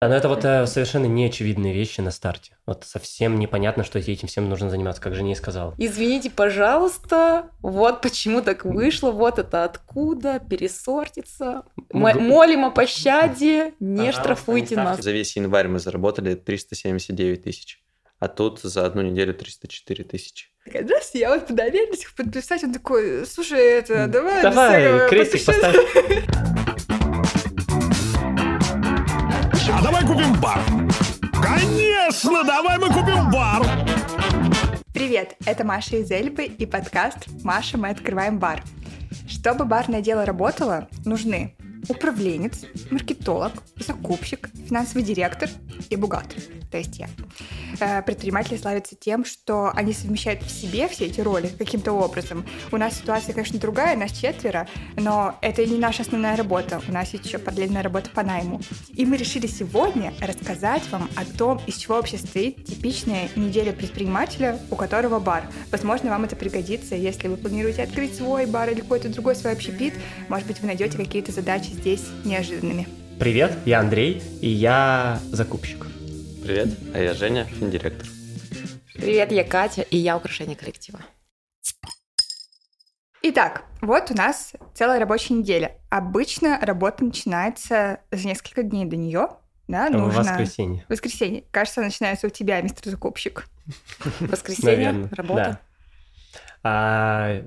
Да, но это вот э, совершенно неочевидные вещи на старте. Вот совсем непонятно, что этим всем нужно заниматься, как же не сказал. Извините, пожалуйста, вот почему так вышло, вот это откуда, пересортится. М- молим о пощаде, не штрафуйте нас. За весь январь мы заработали 379 тысяч. А тут за одну неделю 304 тысячи. Такая, Здравствуйте, я вот по доверенности подписать. Он такой, слушай, это, давай... Давай, крестик подпиши». поставь. купим бар. Конечно, давай мы купим бар. Привет, это Маша из Эльбы и подкаст «Маша, мы открываем бар». Чтобы барное дело работало, нужны управленец, маркетолог, закупщик, финансовый директор и бухгалтер, то есть я. Э, Предприниматели славятся тем, что они совмещают в себе все эти роли каким-то образом. У нас ситуация, конечно, другая, нас четверо, но это не наша основная работа. У нас еще параллельная работа по найму. И мы решили сегодня рассказать вам о том, из чего вообще стоит типичная неделя предпринимателя, у которого бар. Возможно, вам это пригодится, если вы планируете открыть свой бар или какой-то другой свой общепит. Может быть, вы найдете какие-то задачи здесь неожиданными. Привет, я Андрей, и я закупщик. Привет, а я Женя, финдиректор. Привет, я Катя, и я украшение коллектива. Итак, вот у нас целая рабочая неделя. Обычно работа начинается за несколько дней до нее. Да, В нужно... воскресенье. Воскресенье. Кажется, начинается у тебя, мистер закупщик. Воскресенье, Наверное. работа. А,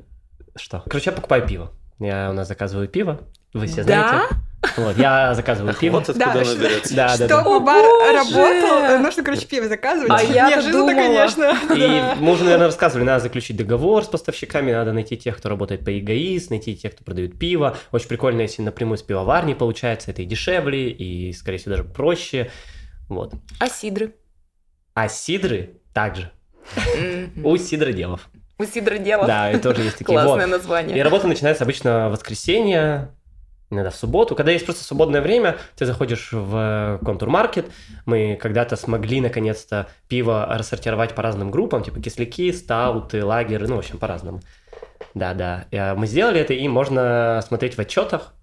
что? Короче, я покупаю пиво. Я у нас заказываю пиво. Вы все Да? знаете. Вот, я заказываю пиво. Вот откуда Да, оно что- берется. Да, да, да. Чтобы О, бар боже! работал, нужно, короче, пиво заказывать. А я-то Неожиданно, думала. конечно. И мы уже, наверное, рассказывали, надо заключить договор с поставщиками, надо найти тех, кто работает по эгоист, найти тех, кто продает пиво. Очень прикольно, если напрямую с пивоварни получается, это и дешевле, и, скорее всего, даже проще. Вот. А сидры? А сидры также. У сидроделов. У сидроделов. Да, и тоже есть такие. Классное Вот. И название. работа начинается обычно в воскресенье, иногда в субботу. Когда есть просто свободное время, ты заходишь в контур-маркет. Мы когда-то смогли наконец-то пиво рассортировать по разным группам, типа кисляки, стауты, лагеры, ну, в общем, по-разному. Да-да. Э, Мы сделали это, и можно смотреть в отчетах,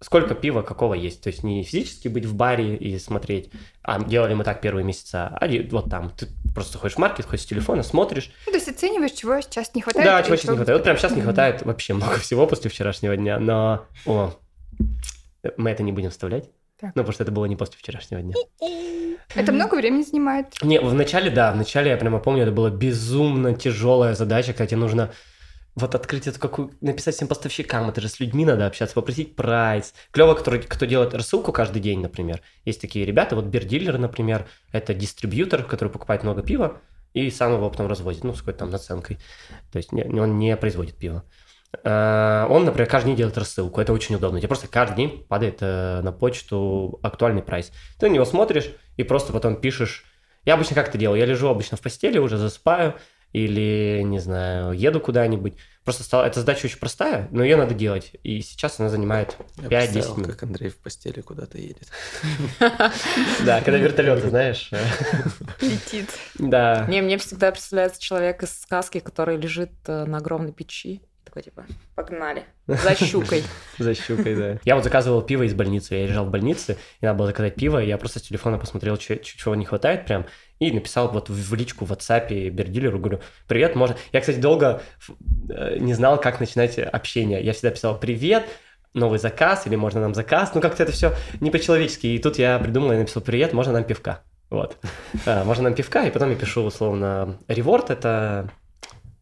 сколько пива какого есть. То есть не физически быть в баре и смотреть, а делали мы так первые месяца, а вот там. Ты просто ходишь в маркет, ходишь с телефона, смотришь, Ну, То есть оцениваешь, чего сейчас не хватает. да, чего сейчас не хватает. Вот прям сейчас не хватает вообще много всего после вчерашнего дня, но... О, мы это не будем вставлять. Так. Ну, потому что это было не после вчерашнего дня. Это много времени занимает. Не, в начале, да, в начале я прямо помню, это была безумно тяжелая задача, когда тебе нужно вот открыть эту какую, написать всем поставщикам, это же с людьми надо общаться, попросить прайс. Клево, который, кто делает рассылку каждый день, например. Есть такие ребята, вот бирдилер, например, это дистрибьютор, который покупает много пива и сам его потом развозит, ну, с какой-то там наценкой. То есть он не производит пиво. Э, Он, например, каждый день делает рассылку. Это очень удобно. Тебе просто каждый день падает э, на почту актуальный прайс. Ты на него смотришь и просто потом пишешь. Я обычно как это делаю? Я лежу обычно в постели, уже засыпаю, или, не знаю, еду куда-нибудь. Просто стала... Эта задача очень простая, но ее надо делать. И сейчас она занимает Я 5-10 представил, минут. как Андрей в постели куда-то едет. Да, когда вертолет, знаешь. Летит. Да. Не, мне всегда представляется человек из сказки, который лежит э, на огромной печи. Такой, типа, погнали. За щукой. За щукой, да. Я вот заказывал пиво из больницы. Я лежал в больнице, и надо было заказать пиво. Я просто с телефона посмотрел, че- че- чего не хватает прям, и написал вот в личку в WhatsApp бердилеру, говорю, привет, можно... Я, кстати, долго э, не знал, как начинать общение. Я всегда писал, привет, новый заказ, или можно нам заказ. Ну, как-то это все не по-человечески. И тут я придумал и написал, привет, можно нам пивка. Вот. А, Можно нам пивка, и потом я пишу, условно, реворд, это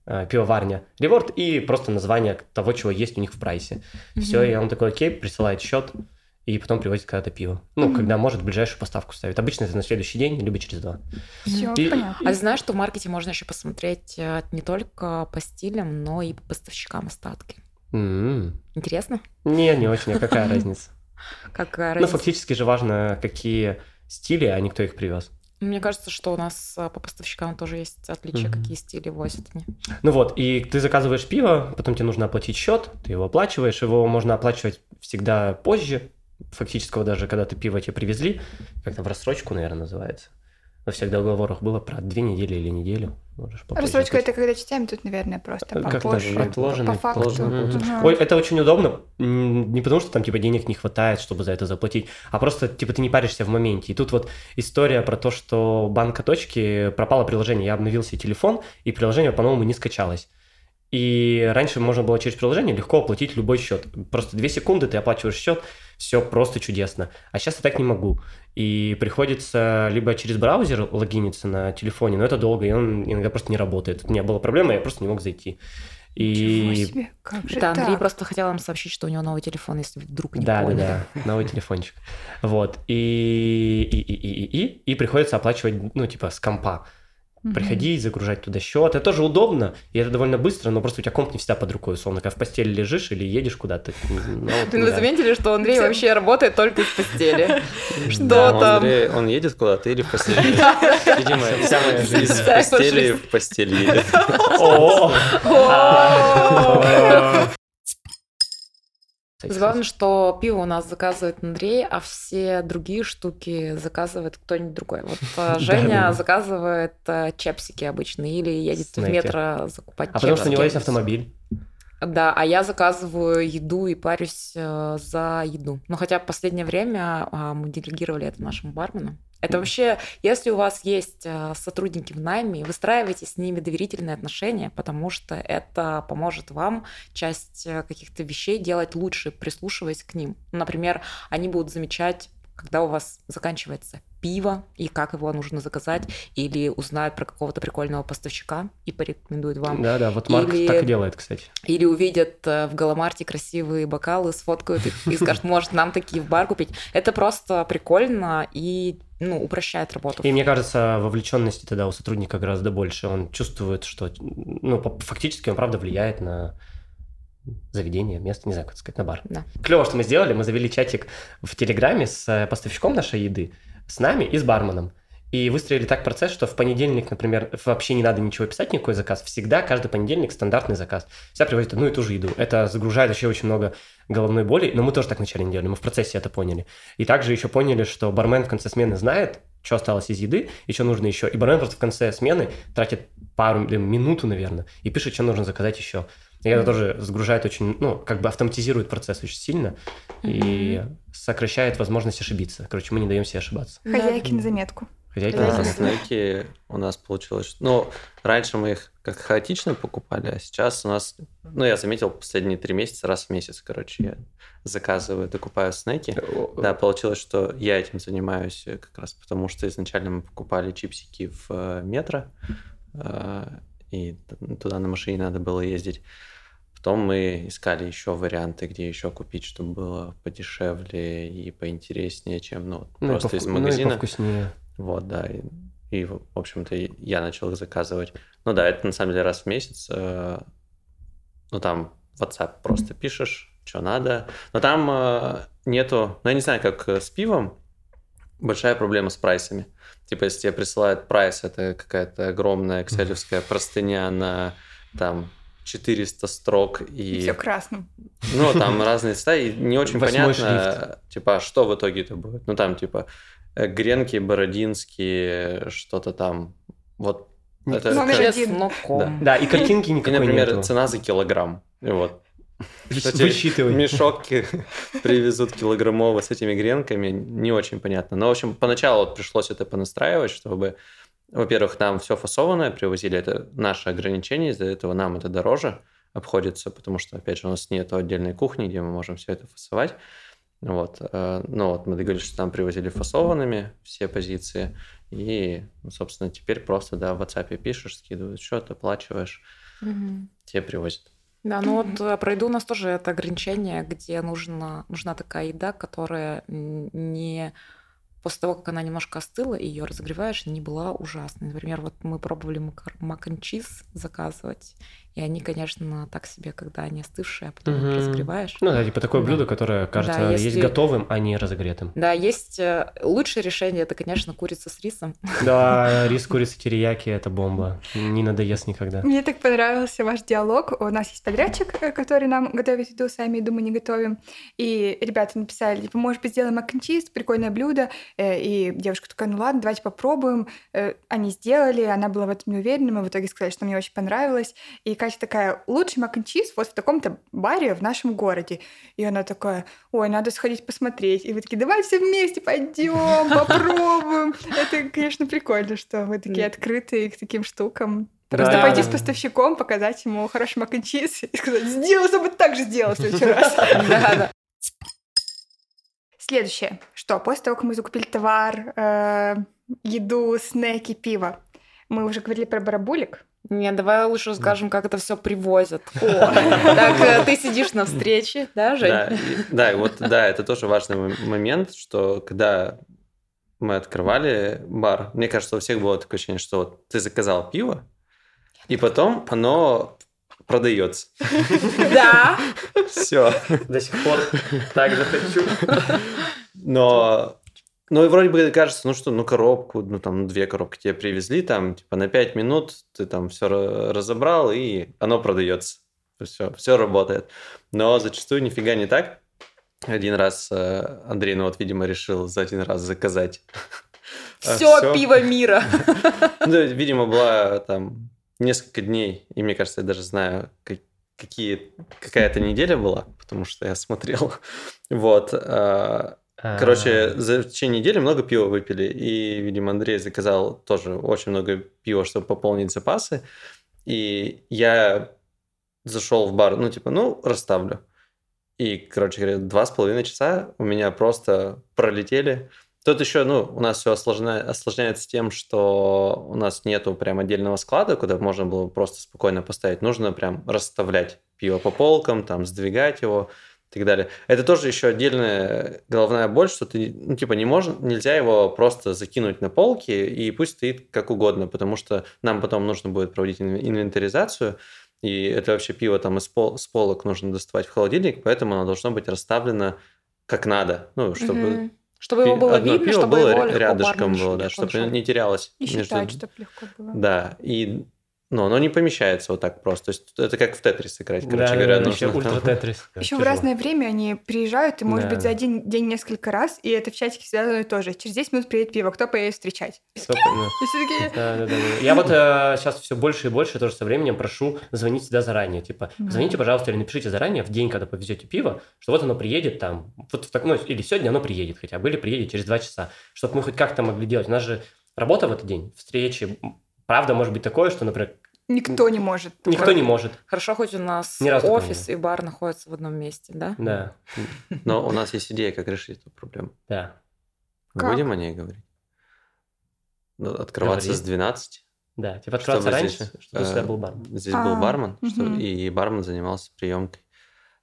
пивоварня, реворд и просто название того, чего есть у них в прайсе. Все, и он такой, окей, присылает счет, и потом привозит когда-то пиво. Ну, Мгм. когда может, ближайшую поставку ставит. Обычно это на следующий день, либо через два. Все, И- понятно. А ты знаешь, что в маркете можно еще посмотреть э, не только по стилям, но и по поставщикам остатки? М. Интересно? Не, не очень, а какая разница? Какая Ну, разница? фактически же важно, какие стили, а не кто их привез. Мне кажется, что у нас э, по поставщикам тоже есть отличия, Мгм. какие стили возят они. Ну вот, и ты заказываешь пиво, потом тебе нужно оплатить счет, ты его оплачиваешь, его можно оплачивать всегда позже, фактического даже, когда ты пиво тебе привезли, как-то в рассрочку, наверное, называется. Во всех договорах было про две недели или неделю. можешь Рассрочка это когда частями, тут, наверное, просто Э, как попозже. даже отложенный, по факту. платеж. Ой, это очень удобно, не потому что там типа денег не хватает, чтобы за это заплатить, а просто типа ты не паришься в моменте. И тут вот история про то, что банка точки пропало приложение. Я обновил себе телефон, и приложение по-новому не скачалось. И раньше можно было через приложение легко оплатить любой счет. Просто две секунды ты оплачиваешь счет, все просто чудесно. А сейчас я так не могу. И приходится либо через браузер логиниться на телефоне, но это долго, и он иногда просто не работает. У меня была проблема, я просто не мог зайти. И себе, как же Да, Андрей так? просто хотел нам сообщить, что у него новый телефон, если вдруг не Да, поняли. да, да, новый телефончик. Вот. И, и, и, и, и, и, и приходится оплачивать, ну, типа, с компа. Мгм. Приходить, загружать туда счет. Это тоже удобно, и это довольно быстро, но просто у тебя комп не всегда под рукой, условно, когда в постели лежишь или едешь куда-то. ну, вот, Блин, вы да. заметили, что Андрей вообще работает только из постели? Что там? Андрей, он едет куда-то или в постели? Видимо, Вся моя жизнь. из его постели в постель едет. А. Забавно, что пиво у нас заказывает Андрей, а все другие штуки заказывает кто-нибудь другой. Вот э, Женя заказывает э, чепсики обычно или едет в метро закупать А потому что у него есть автомобиль. Да, а я заказываю еду и парюсь э, за еду. Ну, хотя в последнее время а, мы делегировали это нашему бармену. Это вообще, если у вас есть э, сотрудники в найме, выстраивайте с ними доверительные отношения, потому что это поможет вам часть э, каких-то вещей делать лучше, прислушиваясь к ним. Например, они будут замечать, когда у вас заканчивается пиво и как его нужно заказать, или узнают про какого-то прикольного поставщика и порекомендуют вам. Да, да, вот Марк Или- так и делает, кстати. Или увидят э, в Галамарте красивые бокалы, сфоткают их и скажут, может, нам такие в бар купить. Это просто прикольно и ну, упрощает работу. И мне кажется, вовлеченности тогда у сотрудника гораздо больше. Он чувствует, что ну, фактически он правда влияет на заведение, место, не знаю, как сказать, на бар. Да. Клево, что мы сделали. Мы завели чатик в Телеграме с э, поставщиком нашей еды, с нами и с барменом. И выстроили так процесс, что в понедельник, например, вообще не надо ничего писать, никакой заказ. Всегда, каждый понедельник стандартный заказ. Всегда привозят одну и ту же еду. Это загружает вообще очень много головной боли, но мы тоже так вначале не делали, мы в процессе это поняли. И также еще поняли, что бармен в конце смены знает, что осталось из еды, еще нужно еще. И бармен просто в конце смены тратит пару, минуту, наверное, и пишет, что нужно заказать еще. И это тоже загружает очень, ну, как бы автоматизирует процесс очень сильно и сокращает возможность ошибиться. Короче, мы не даем себе ошибаться. Хозяйки на заметку. Хозяйки Да, на заметку. Снеки у нас получилось... что- Ну, раньше мы их как хаотично покупали, а сейчас у нас... Ну, я заметил, последние три месяца, раз в месяц, короче, я заказываю, докупаю снеки. Да, получилось, что я этим занимаюсь э, как раз потому, что изначально мы покупали чипсики в э, метро, э, и туда на машине надо было ездить. Потом мы искали еще варианты, где еще купить, чтобы было подешевле и поинтереснее, чем ну, Ну, просто из ну, и магазина. повкуснее. Вот, да. И, и, в общем-то, я начал их заказывать. Ну да, это на самом деле раз в месяц. э, Ну, там WhatsApp просто пишешь, что надо. Но там э, нету... Ну, я не знаю, как э, с пивом. Большая проблема с прайсами. Типа, если тебе присылают прайс, это какая-то огромная экселевская простыня на там 400 строк и... Все красным. Ну, там разные цвета, и не очень Восьмой понятно, типа, а что в итоге это будет. Ну, там, типа, э, гренки, бородинские, что-то там. Вот это Номер как- один. Чесноком. Да, и картинки И, никакой например, нету. цена за килограмм. И вот. Что тебе Высчитывай. Мешок привезут килограммово с этими гренками, не очень понятно. Но, в общем, поначалу вот пришлось это понастраивать, чтобы, во-первых, нам все фасованное привозили, это наше ограничение, из-за этого нам это дороже обходится, потому что, опять же, у нас нет отдельной кухни, где мы можем все это фасовать. Вот. э, Ну вот, мы договорились, что нам привозили фасованными все позиции, и, ну, собственно, теперь просто, да, в WhatsApp пишешь, скидывают счет, оплачиваешь, Мгм. тебе привозят. Да, ну вот э, про еду у нас тоже это ограничение, где нужно, нужна такая еда, которая не после того, как она немножко остыла, и ее разогреваешь, не была ужасной. Например, вот мы пробовали мак н чиз заказывать, И они, конечно, так себе, когда они остывшие, а потом их разогреваешь. Ну да, типа такое Да. блюдо, которое, кажется, Да, есть если- готовым, а не разогретым. Да, есть э, лучшее решение, это, конечно, курица с рисом. Да, рис, курица, терияки – это бомба. Не надоест никогда. Мне так понравился ваш диалог. У нас есть подрядчик, э, который нам готовит еду, сами еду мы не готовим. И ребята написали, типа, может быть, сделаем чиз, прикольное блюдо. Э, И девушка такая, ну ладно, давайте попробуем. Они сделали, она была в этом не уверена, мы в итоге сказали, что мне очень понравилось. И Катя такая, лучший мак чиз вот в таком-то баре в нашем городе. И она такая, ой, надо сходить посмотреть. И вы такие, давай все вместе пойдем, попробуем. Это, конечно, прикольно, что вы такие открытые к таким штукам. Просто Да. пойти с поставщиком, показать ему хороший мак чиз и сказать, сделай, чтобы так же сделал в следующий раз. Следующее. Что, после того, как мы закупили товар, э, еду, снеки, пиво, мы уже говорили про барабулик. Нет, давай лучше расскажем, как это все привозят. Так, э, ты сидишь на встрече, да, Жень? Да, вот да, это тоже важный момент, что когда мы открывали бар, мне кажется, у всех было такое ощущение, что вот ты заказал пиво, и потом оно продается. Да. Все. До сих пор так же хочу. Но, ну и вроде бы кажется, ну что, ну коробку, ну там две коробки тебе привезли, там типа на 5 минут ты там все разобрал, и оно продается. Все, все работает. Но зачастую нифига не так. Один раз э, Андрей, ну вот, видимо, решил за один раз заказать. Все всё. пиво мира. Ну, видимо, была там несколько дней, и мне кажется, я даже знаю, как- какие, какая это неделя была, потому что я смотрел. Вот. Э, А, Короче, за течение недели много пива выпили, и, видимо, Андрей заказал тоже очень много пива, чтобы пополнить запасы. И я зашел в бар, ну, типа, ну, расставлю. И, короче говоря, два с половиной часа у меня просто пролетели. Тут еще, ну, у нас все осложняется тем, что у нас нету прям отдельного склада, куда можно было просто спокойно поставить. Нужно прям расставлять пиво по полкам, там, сдвигать его и так далее. Это тоже еще отдельная головная боль, что ты, ну, типа, не можно, нельзя его просто закинуть на полки, и пусть стоит как угодно, потому что нам потом нужно будет проводить ин- инвентаризацию, и это вообще пиво там из пол, с полок нужно доставать в холодильник, поэтому оно должно быть расставлено как надо, ну, чтобы Мгм. Чтобы его было одно видно, пиво чтобы было его рядышком было, да, чтобы не терялось. И между- считать, чтобы легко было. Да, и ну, оно не помещается вот так просто. То есть это как в Тетрис играть, короче да, говоря. да, нужно еще ультра тетрис. Еще в разное время они приезжают, и, может Да. быть, за один день несколько раз, и это в чатике всегда одно и то же. Через 10 минут приедет пиво, кто поедет встречать? Да, да, да. Я вот сейчас все больше и больше тоже со временем прошу звонить всегда заранее. Типа, звоните, пожалуйста, или напишите заранее, в день, когда повезете пиво, что вот оно приедет там, вот в так, ну, или сегодня оно приедет хотя бы, или приедет через два часа, чтобы мы хоть как-то могли делать. У нас же работа в этот день, встречи. Правда, может быть такое, что, например, никто не может. никто не может. Хорошо, хоть у нас офис и бар находятся в одном месте, да? Да, Но у нас есть идея, как решить эту проблему. да, Как? Будем о ней говорить? Ну, открываться Говори. с 12. да. Типа открываться Чтобы раньше, здесь, чтобы всегда э, был бар. Здесь А, был бармен, что- и бармен занимался приемкой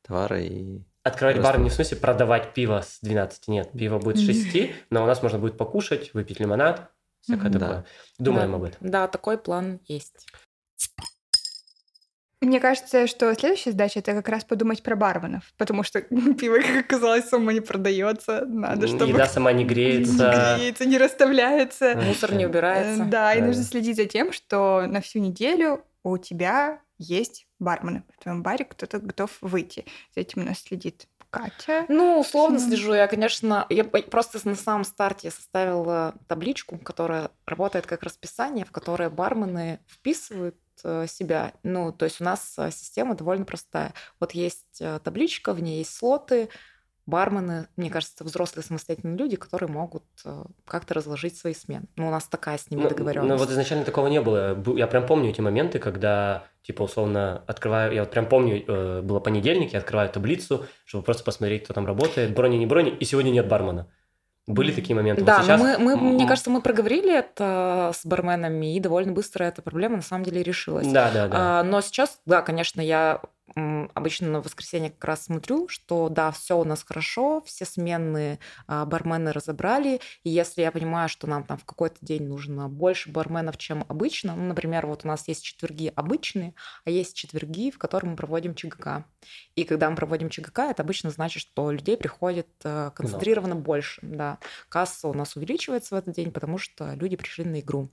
товара и Открывать Просто- бар не в смысле продавать пиво с 12, нет. Пиво будет с 6, но у нас можно будет покушать, выпить лимонад, всякое такое. Думаем Да. об этом. Да, такой план есть. Мне кажется, что следующая задача это как раз подумать про барменов, потому что пиво, как оказалось, само не продается. Надо, чтобы Еда сама не не греется. греется, не расставляется. Мусор не убирается. Э, Да, и Да. нужно следить за тем, что на всю неделю у тебя есть бармены. В твоем баре кто-то готов выйти. За этим у нас следит Катя. Ну, условно Мгм. слежу. Я, конечно, я просто на самом старте составила табличку, которая работает как расписание, в которое бармены вписывают себя. Ну, то есть у нас э, система довольно простая. Вот есть э, табличка, в ней есть слоты, бармены, мне кажется, взрослые самостоятельные люди, которые могут э, как-то разложить свои смены. Ну, у нас такая с ними Ну, договоренность. Ну, вот изначально такого не было. Я прям помню эти моменты, когда, типа, условно, открываю... Я вот прям помню, э, было понедельник, я открываю таблицу, чтобы просто посмотреть, кто там работает, брони, не брони, и сегодня нет бармена. Были такие моменты. Вот Да, сейчас- но мы, мы, мне кажется, мы проговорили это с барменами, и довольно быстро эта проблема на самом деле решилась. Да, да, да. А, но сейчас, да, конечно, я обычно на воскресенье как раз смотрю, что да, все у нас хорошо, все сменные а, бармены разобрали, и если я понимаю, что нам там в какой-то день нужно больше барменов, чем обычно, ну, например, вот у нас есть четверги обычные, а есть четверги, в которых мы проводим ЧГК. И когда мы проводим ЧГК, это обычно значит, что людей приходит э, концентрированно no. больше. Да. Касса у нас увеличивается в этот день, потому что люди пришли на игру.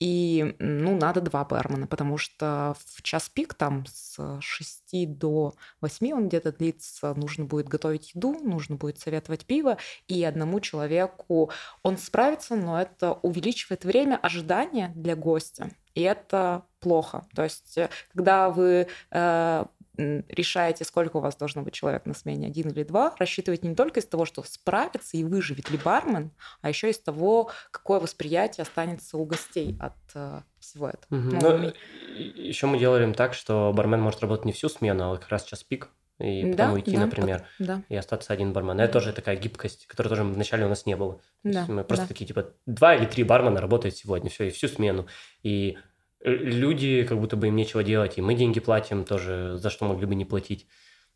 И, ну, надо два бармена, потому что в час пик там с 6 до 8 он где-то длится, нужно будет готовить еду, нужно будет советовать пиво, и одному человеку он справится, но это увеличивает время ожидания для гостя, и это плохо. То есть, э, когда вы э, решаете, сколько у вас должно быть человек на смене, один или два, рассчитывайте не только из того, что справится и выживет ли бармен, а еще из того, какое восприятие останется у гостей от э, всего этого. Угу. Ну, ну, еще мы делаем так, что бармен может работать не всю смену, а как раз час пик и потом да, уйти, да, например, под, да. и остаться один бармен. Это тоже такая гибкость, которой тоже вначале у нас не было. Да, мы просто да. такие, типа, два или три бармена работают сегодня, все, и всю смену. И люди, как будто бы им нечего делать, и мы деньги платим тоже, за что могли бы не платить.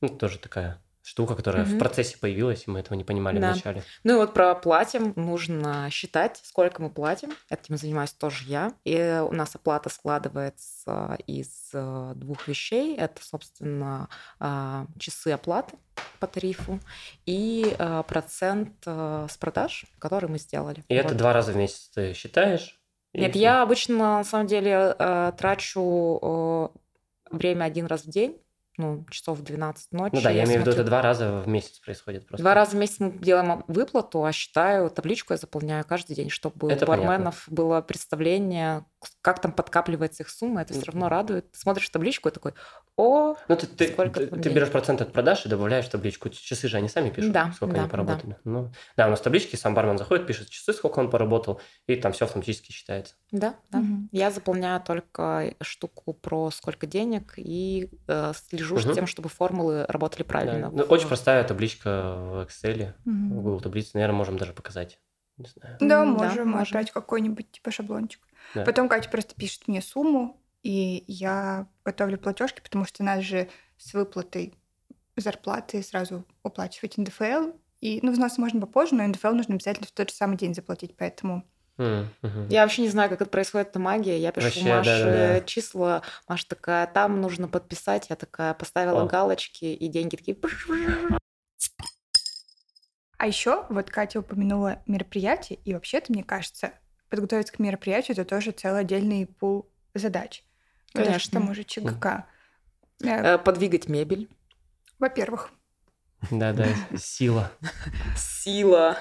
Ну, тоже такая штука, которая угу. в процессе появилась, и мы этого не понимали да. вначале. Ну и вот про платим нужно считать, сколько мы платим. Этим занимаюсь тоже я. И у нас оплата складывается из э, двух вещей. Это, собственно, а, часы оплаты по тарифу и э, процент с продаж, который мы сделали. И вот. это два раза в месяц ты считаешь? Нет, я обычно, на самом деле, э, трачу э, время один раз в день ну, часов 12 ночи. Ну да, я, я имею в виду, это два раза в месяц происходит просто. Два раза в месяц мы делаем выплату, а считаю, табличку я заполняю каждый день, чтобы это у барменов понятно. было представление, как там подкапливается их сумма, это все равно радует. Ты смотришь табличку и такой, о, ну, ты, ты, ты, ты берешь процент от продаж и добавляешь в табличку. Часы же они сами пишут, да, сколько да, они поработали. Да. Ну, да, у нас таблички, сам бармен заходит, пишет часы, сколько он поработал, и там все автоматически считается. Да, да. Угу. Я заполняю только штуку про сколько денег и э, слежу угу. тем, чтобы формулы работали правильно. Да. Ну, очень простая табличка в Excel, угу. в Google таблице, наверное, можем даже показать. Не знаю. Да, можем да, отдать какой-нибудь типа шаблончик. Да. Потом Катя просто пишет мне сумму, и я готовлю платежки, потому что нас же с выплатой зарплаты сразу уплачивать НДФЛ. И, ну, взнос можно попозже, но НДФЛ нужно обязательно в тот же самый день заплатить, поэтому... Я вообще не знаю, как это происходит, это магия. Я пишу вообще, Маше да, да, да. числа, Маша такая, там нужно подписать, я такая поставила О. галочки, и деньги такие... А еще вот Катя упомянула мероприятие, и вообще-то, мне кажется, подготовиться к мероприятию это тоже целый отдельный пул задач. Конечно. Даже тому же ЧГК. Э, подвигать мебель. Во-первых. Да-да, сила. Сила.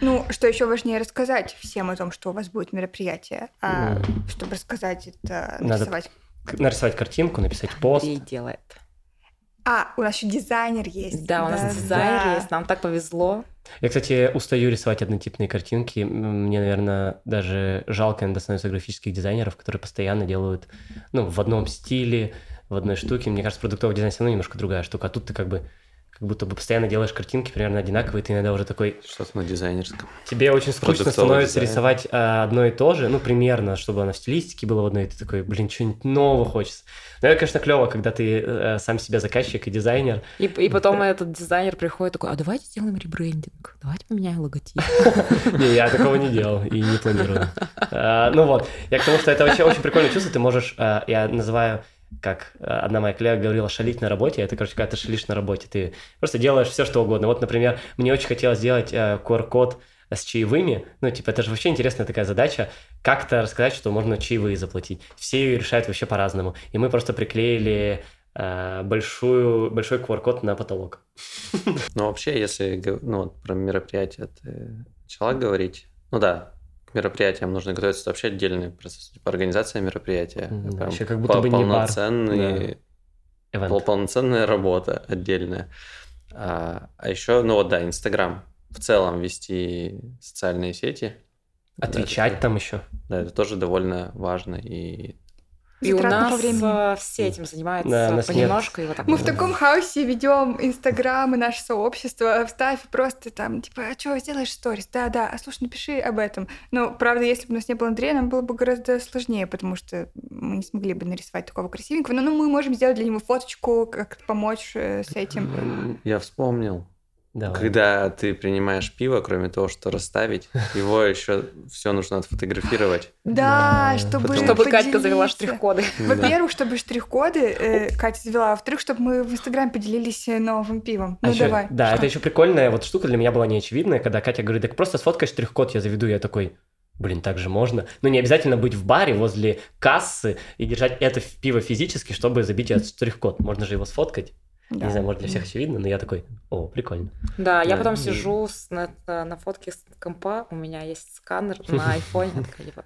Ну, что еще важнее рассказать всем о том, что у вас будет мероприятие. А чтобы рассказать это, нарисовать. нарисовать картинку, написать пост. И делает. А, у нас еще дизайнер есть. Да, у нас да, дизайнер да. есть, нам так повезло. Я, кстати, устаю рисовать однотипные картинки. Мне, наверное, даже жалко иногда становится графических дизайнеров, которые постоянно делают, ну, в одном стиле, в одной штуке. Мне кажется, продуктовый дизайн все равно немножко другая штука, а тут ты как бы как будто бы постоянно делаешь картинки примерно одинаковые, ты иногда уже такой... Что-то на дизайнерском. Тебе очень скучно становится дизайн. рисовать а, одно и то же, ну, примерно, чтобы оно в стилистике было в одной, и ты такой, блин, что-нибудь нового хочется. Но это, конечно, клево, когда ты э, сам себя заказчик и дизайнер. И, и потом этот дизайнер приходит такой, а давайте сделаем ребрендинг, давайте поменяем логотип. Не, я такого не делал и не планирую. А, ну вот, я к тому, что это вообще очень прикольное чувство, ты можешь, а, я называю как э, одна моя коллега говорила, шалить на работе, это, короче, когда ты шалишь на работе, ты просто делаешь все, что угодно. Вот, например, мне очень хотелось сделать э, QR-код с чаевыми, ну, типа, это же вообще интересная такая задача, как-то рассказать, что можно чаевые заплатить. Все ее решают вообще по-разному. И мы просто приклеили э, большую, большой QR-код на потолок. Ну, вообще, если ну, про мероприятие ты начала говорить, ну да, мероприятиям нужно готовиться вообще отдельный процесс, типа организация мероприятия. Mm, вообще как будто бы не полноценный, да. пол, полноценная работа отдельная. А, а еще, ну вот да, Инстаграм в целом вести социальные сети. Отвечать это, там еще. Да, это тоже довольно важно и И у нас времени. э, все этим занимаются Да, нас нет. понемножку и вот так. Мы вот. в таком хаосе ведем Инстаграм и наше сообщество. Вставь просто там, типа, а что, сделаешь сторис? Да, да, а слушай, напиши об этом. Но, правда, если бы у нас не было Андрея, нам было бы гораздо сложнее, потому что мы не смогли бы нарисовать такого красивенького. Но ну, мы можем сделать для него фоточку, как-то помочь э, с этим. Я вспомнил. Давай. Когда ты принимаешь пиво, кроме того, что расставить, его еще все нужно отфотографировать. Да, чтобы Чтобы Катька завела штрих-коды. Во-первых, чтобы штрих-коды э, Катя завела, а во-вторых, чтобы мы в Инстаграме поделились э, новым пивом. А Ну, давай. Да, это еще прикольная вот штука для меня была неочевидная, когда Катя говорит, так просто сфоткай штрих-код, я заведу. Я такой, блин, так же можно. Но не обязательно быть в баре возле кассы и держать это пиво физически, чтобы забить этот штрих-код. Можно же его сфоткать. Да. Не знаю, может для всех очевидно, но я такой, о, прикольно. Да, я Да. потом сижу с- на, на фотке с компа, у меня есть сканер на айфоне. я типа,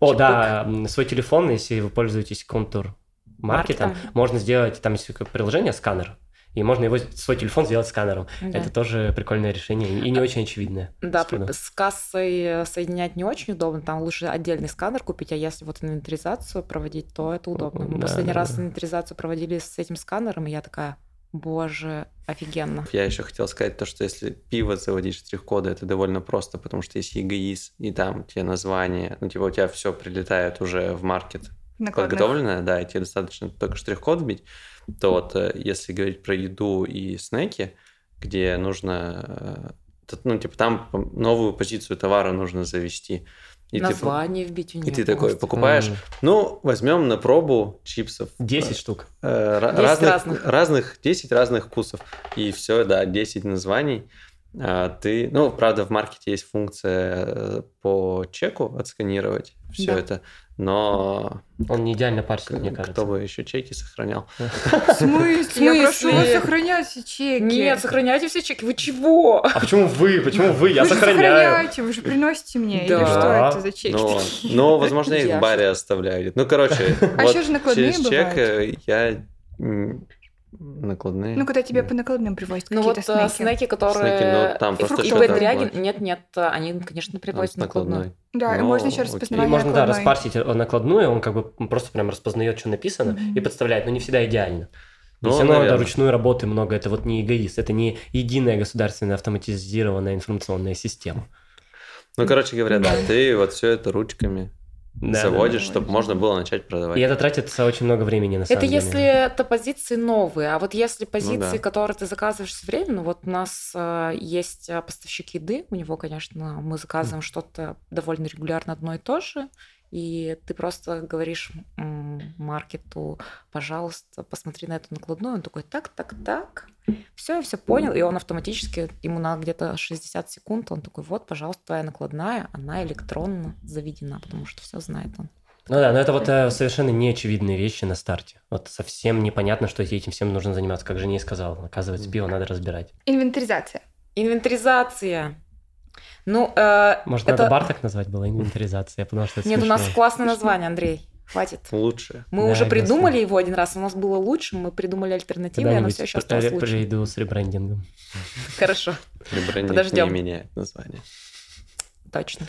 О, да, свой телефон, если вы пользуетесь контур маркетом, можно сделать, там есть приложение сканер, и можно его, свой телефон сделать сканером. да. Это тоже прикольное решение и не очень очевидное. Да, с кассой э, соединять не очень удобно, там лучше отдельный сканер купить, а если вот инвентаризацию проводить, то это удобно. Мы Да, последний да, раз да. инвентаризацию проводили с этим сканером, и я такая, боже, офигенно. Я еще хотел сказать то, что если пиво заводить штрих-коды, это довольно просто, потому что есть ЕГИС, и там те названия, ну, типа, у тебя все прилетает уже в маркет Накладных. подготовленное, да, и тебе достаточно только штрих-код вбить, то вот э, если говорить про еду и снеки, где нужно, э, ну, типа, там новую позицию товара нужно завести. И Название вбить у и нее. ты такой покупаешь, М, ну, возьмем на пробу чипсов. 10 штук. Э, ра- 10 разных, разных. разных, 10 разных вкусов. И все, да, 10 названий. А, ты, ну, правда, в маркете есть функция э, по чеку отсканировать все Да. это, но Он не идеально парсит, мне кто кажется. бы еще чеки сохранял. В смысле? Я прошу вас все чеки. Нет, сохраняйте все чеки. Вы чего? А почему вы? Почему вы? Я сохраняю. сохраняете, вы же приносите мне. Или что это за чеки? Но, такие? но, возможно, я их в баре оставляю. Ну, короче, А еще же накладные через чек э, я накладные. Ну, когда тебе по накладным привозят Ну вот какие-то э, снеки. снеки, которые... Снеки, ну, там и просто фрукты, что-то и Дрягин, платишь. нет, нет, они, конечно, привозят с накладную. Да, и Ну, можно еще окей. И распознавание можно, да, накладной. распарсить э, накладную, он как бы просто прям распознает, что написано, Мгм. и подставляет, но не всегда идеально. Ну, Все равно да, ручной работы много, это вот не эгоист, это не единая государственная автоматизированная информационная система. Ну, короче говоря, да, ты вот все это ручками Да, заводишь, да. чтобы можно было начать продавать. И это тратится очень много времени на самом Это деле. если это позиции новые, а вот если позиции, да. которые ты заказываешь все время, ну вот у нас э, есть э, поставщик еды, у него, конечно, мы заказываем что-то довольно регулярно одно и то же, и ты просто говоришь маркету, пожалуйста, посмотри на эту накладную, он такой, так, так, так, все, я все понял, и он автоматически, ему на где-то 60 секунд, он такой, вот, пожалуйста, твоя накладная, она электронно заведена, потому что все знает он. Ну да, но это вот э, совершенно неочевидные вещи на старте. Вот совсем непонятно, что этим всем нужно заниматься, как же не сказал. Оказывается, пиво надо разбирать. Инвентаризация. Инвентаризация. Ну, э, Может, это... надо бар так назвать было, инвентаризация, потому что это Нет, у нас смешно. классное название, Андрей. Хватит. Лучше. Мы Да, уже придумали его один раз, у нас было лучше, мы придумали альтернативу, и оно все еще осталось лучше. приду с ребрендингом. Хорошо, Ребрендинг Подождем. не меняет название. точно.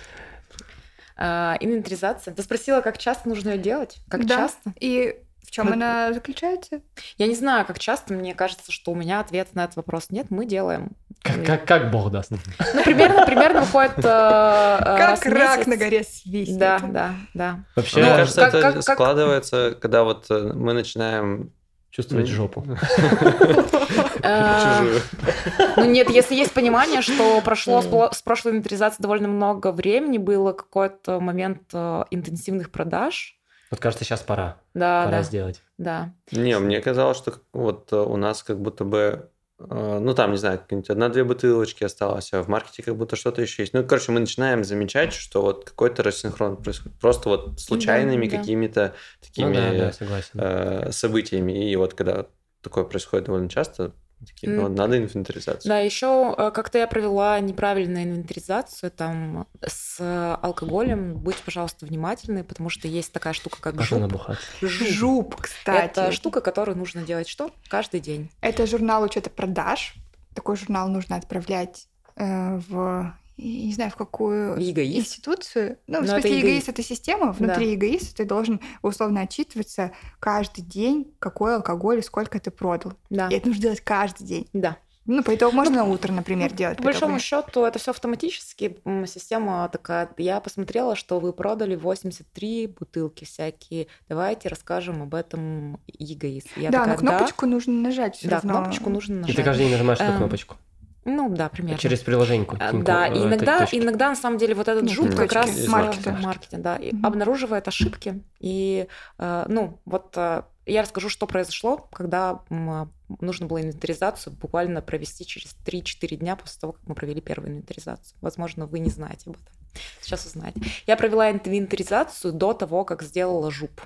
А, инвентаризация. Ты спросила, как часто нужно ее делать? Как Да. часто? И в чем Ну, она заключается? Я не знаю, как часто. Мне кажется, что у меня ответа на этот вопрос нет. Мы делаем. Как, как, как бог даст. Ну, примерно, примерно выходит э, э, раз Как рак на горе свистнет. Да, да, да. Вообще Мне Ну, кажется, как- это как- как- складывается, когда вот э, мы начинаем чувствовать жопу. Э. Ну нет, если есть понимание, что прошло с прошлой инвентаризации довольно много времени, было какой-то момент интенсивных продаж. Вот кажется, сейчас пора. Да, Пора да, сделать. да. Не, мне казалось, что вот у нас как будто бы, ну там, не знаю, какие-нибудь одна-две бутылочки осталось, а в маркете как будто что-то еще есть. Ну, короче, мы начинаем замечать, что вот какой-то рассинхрон происходит. Просто вот случайными да. какими-то Ну такими да, да, согласен. э, событиями. И вот когда такое происходит довольно часто, такие, ну, надо инвентаризацию. Да, еще как-то я провела неправильную инвентаризацию там с алкоголем. Будьте, пожалуйста, внимательны, потому что есть такая штука, как Пошел жуп. набухаться. Жуп, кстати. Это штука, которую нужно делать что? Каждый день. Это журнал учета продаж. Такой журнал нужно отправлять э, в не знаю, в какую ЕГАИС? институцию. Ну, в Ну, это смысле, ЕГАИС. ЕГАИС — это система. Внутри ЕГАИСа ты должен условно отчитываться каждый день, какой алкоголь и сколько ты продал. Да. И это нужно делать каждый день. Да. Ну, по итогу можно на утро, например, делать. По большому счету это все автоматически. Система такая. Я посмотрела, что вы продали 83 бутылки всякие. Давайте расскажем об этом ЕГАИС. Я да, такая, на кнопочку нужно нажать Да, равно. кнопочку нужно И нажать. ты каждый день нажимаешь эту Эм, кнопочку. Ну да, примерно. Через приложение. А, Да, и иногда, иногда на самом деле вот этот Ну, жук как точки раз э, в маркете, да, и Мгм. обнаруживает ошибки. И, э, ну, вот э, я расскажу, что произошло, когда нужно было инвентаризацию буквально провести через 3-4 дня после того, как мы провели первую инвентаризацию. Возможно, вы не знаете об этом. Сейчас узнаете. Я провела инвентаризацию до того, как сделала жуп.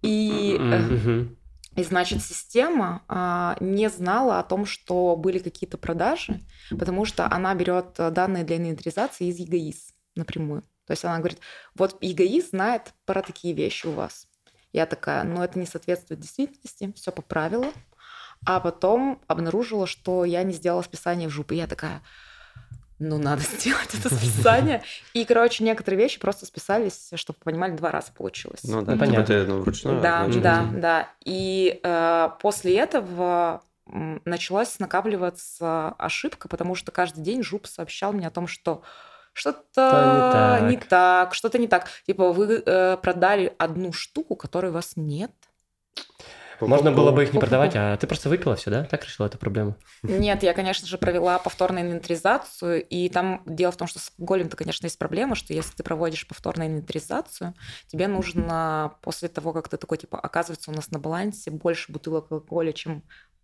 И э, Мгм. И значит, система а, не знала о том, что были какие-то продажи, потому что она берет э, данные для инвентаризации из ЕГАИС напрямую. То есть она говорит, вот ЕГАИС знает про такие вещи у вас. Я такая, ну это не соответствует действительности, все поправила. А потом обнаружила, что я не сделала списание в жуп. И я такая, ну надо сделать это списание. И, короче, некоторые вещи просто списались, чтобы вы понимали, два раза получилось. Ну да, Ну, типа понятно. ты ну, вручную. Да, да, да. И э, после этого началась накапливаться ошибка, потому что каждый день Жуп сообщал мне о том, что что-то не не так. так, что-то не так. Типа вы э, продали одну штуку, которой у вас нет. Можно было бы их не продавать, а ты просто выпила все, да? Так решила эту проблему? Нет, я, конечно же, провела повторную инвентаризацию, и там дело в том, что с алкоголем-то, конечно, есть проблема, что если ты проводишь повторную инвентаризацию, тебе нужно после того, как ты такой, типа, оказывается, у нас на балансе больше бутылок алкоголя, чем